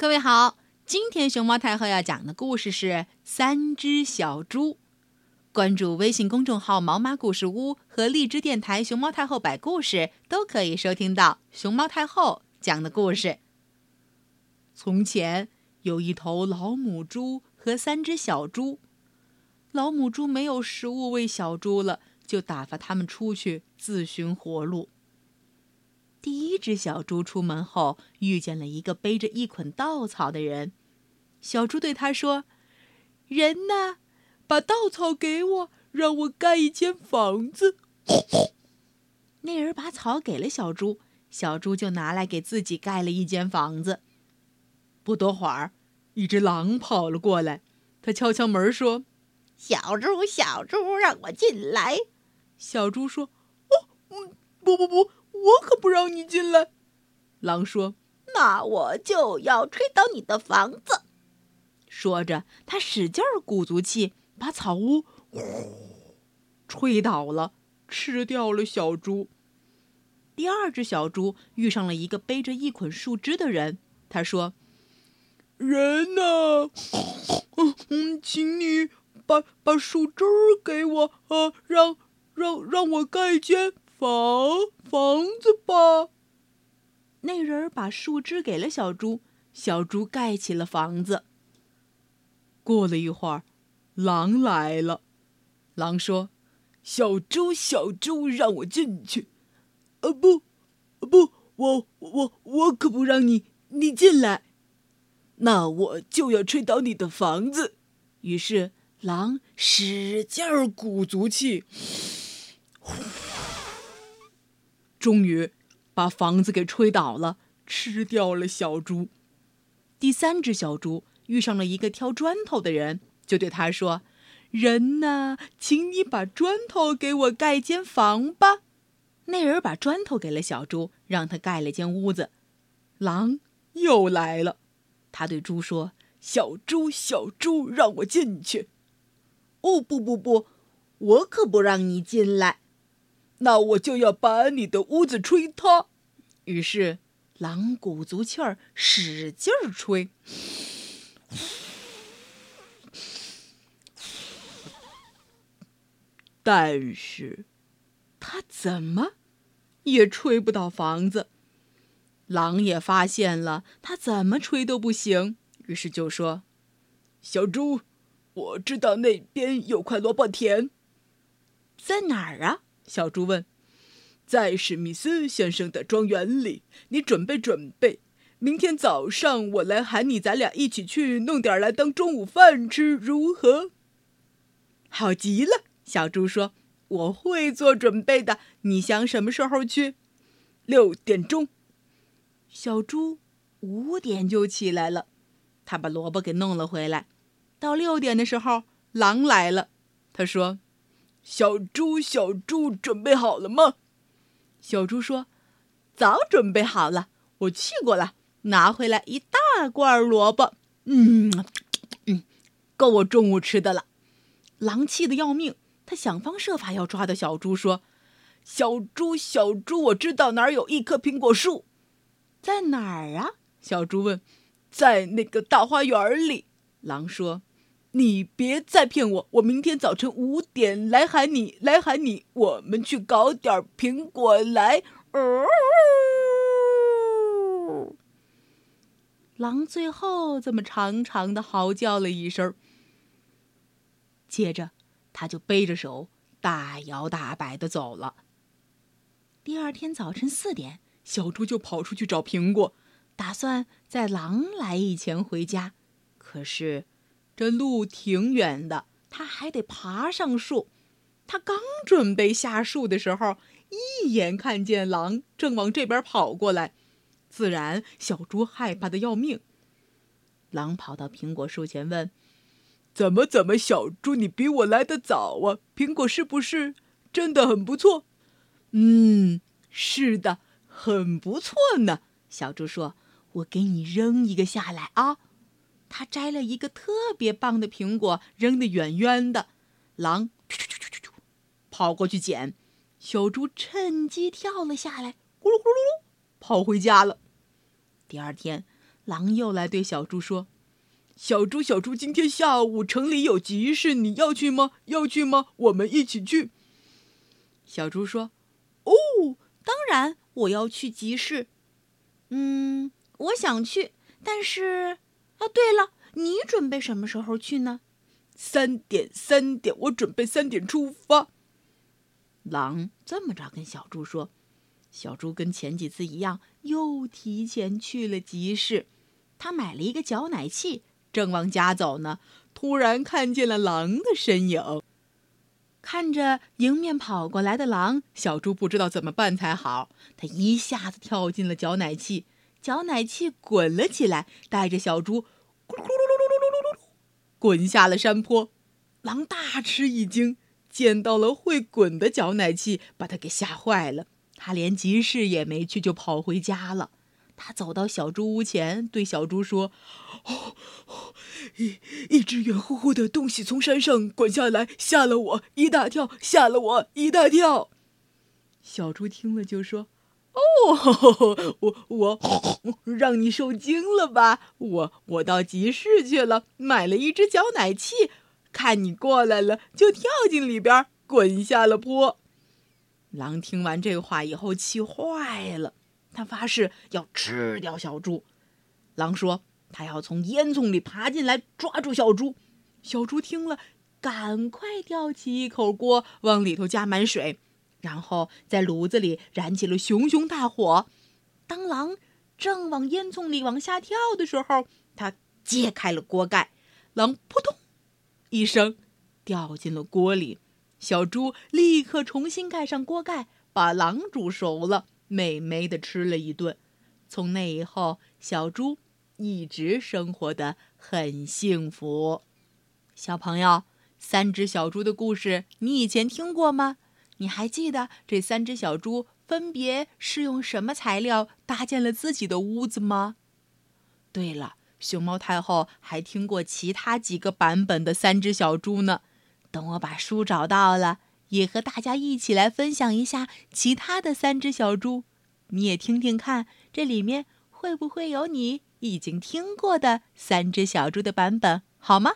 各位好，今天熊猫太后要讲的故事是《三只小猪》。关注微信公众号“毛妈故事屋”和荔枝电台“熊猫太后摆故事”，都可以收听到熊猫太后讲的故事。从前有一头老母猪和三只小猪，老母猪没有食物喂小猪了，就打发它们出去自寻活路。第一只小猪出门后，遇见了一个背着一捆稻草的人。小猪对他说：“人呢？把稻草给我，让我盖一间房子。”那人把草给了小猪，小猪就拿来给自己盖了一间房子。不多会儿，一只狼跑了过来，他敲敲门说：“小猪，小猪，让我进来。”小猪说：“哦，嗯，不不不，我可不让你进来。”狼说：“那我就要吹倒你的房子。”说着，他使劲儿鼓足气，把草屋呼吹倒了，吃掉了小猪。第二只小猪遇上了一个背着一捆树枝的人，他说。人呢？嗯嗯，请你把把树枝给我啊，让让让我盖间房房子吧。那人把树枝给了小猪，小猪盖起了房子。过了一会儿，狼来了。狼说：“小猪，小猪，让我进去。”呃，不，不，我我我可不让你你进来。那我就要吹倒你的房子。于是狼使劲儿鼓足气，终于把房子给吹倒了，吃掉了小猪。第三只小猪遇上了一个挑砖头的人，就对他说：“人呢，请你把砖头给我盖间房吧。”那人把砖头给了小猪，让他盖了间屋子。狼又来了。他对猪说：“小猪，小猪，让我进去。”“哦，不不不，我可不让你进来。”“那我就要把你的屋子吹塌。”于是狼鼓足气儿，使劲儿吹，但是，他怎么也吹不倒房子。狼也发现了，他怎么吹都不行，于是就说：“小猪，我知道那边有块萝卜田，在哪儿啊？”小猪问。“在史密斯先生的庄园里，你准备准备，明天早上我来喊你，咱俩一起去弄点来当中午饭吃，如何？”“好极了。”小猪说，“我会做准备的。你想什么时候去？”“六点钟。”小猪五点就起来了，他把萝卜给弄了回来。到六点的时候，狼来了。他说：“小猪，小猪，准备好了吗？”小猪说：“早准备好了，我去过了，拿回来一大罐萝卜。嗯嗯，够我中午吃的了。”狼气得要命，他想方设法要抓到小猪，说：“小猪，小猪，我知道哪儿有一棵苹果树。”在哪儿啊？小猪问。在那个大花园里。狼说：“你别再骗我，我明天早晨五点来喊你，来喊你，我们去搞点苹果来。”狼最后这么长长的嚎叫了一声，接着他就背着手大摇大摆的走了。第二天早晨四点。小猪就跑出去找苹果，打算在狼来以前回家。可是，这路挺远的，他还得爬上树。他刚准备下树的时候，一眼看见狼正往这边跑过来，自然小猪害怕的要命。狼跑到苹果树前问：“怎么怎么，小猪，你比我来的早啊？苹果是不是真的很不错？”“嗯，是的。”很不错呢，小猪说：“我给你扔一个下来啊！”他摘了一个特别棒的苹果，扔得远远的。狼跑过去捡，小猪趁机跳了下来，咕噜咕噜噜，跑回家了。第二天，狼又来对小猪说：“小猪，小猪，今天下午城里有集市，你要去吗？要去吗？我们一起去。”小猪说：“哦，当然，我要去集市。嗯，我想去，但是……啊，对了，你准备什么时候去呢？”三点，三点，我准备三点出发。狼这么着跟小猪说。小猪跟前几次一样，又提前去了集市。他买了一个搅奶器，正往家走呢，突然看见了狼的身影。看着迎面跑过来的狼，小猪不知道怎么办才好。他一下子跳进了搅奶器，搅奶器滚了起来，带着小猪咕噜噜噜噜噜噜噜噜滚下了山坡。狼大吃一惊，见到了会滚的搅奶器，把他给吓坏了。他连集市也没去，就跑回家了。他走到小猪屋前，对小猪说：“哦，一一只圆乎乎的东西从山上滚下来，吓了我一大跳，吓了我一大跳。”小猪听了就说：“哦，我我让你受惊了吧？我我到集市去了，买了一只搅奶器，看你过来了，就跳进里边，滚下了坡。”狼听完这话以后，气坏了。他发誓要吃掉小猪。狼说：“他要从烟囱里爬进来，抓住小猪。”小猪听了，赶快吊起一口锅，往里头加满水，然后在炉子里燃起了熊熊大火。当狼正往烟囱里往下跳的时候，他揭开了锅盖，狼扑通一声掉进了锅里。小猪立刻重新盖上锅盖，把狼煮熟了，美美的吃了一顿。从那以后，小猪一直生活的很幸福。小朋友，三只小猪的故事你以前听过吗？你还记得这三只小猪分别是用什么材料搭建了自己的屋子吗？对了，熊猫太后还听过其他几个版本的三只小猪呢。等我把书找到了，也和大家一起来分享一下其他的三只小猪。你也听听看，这里面会不会有你已经听过的三只小猪的版本，好吗？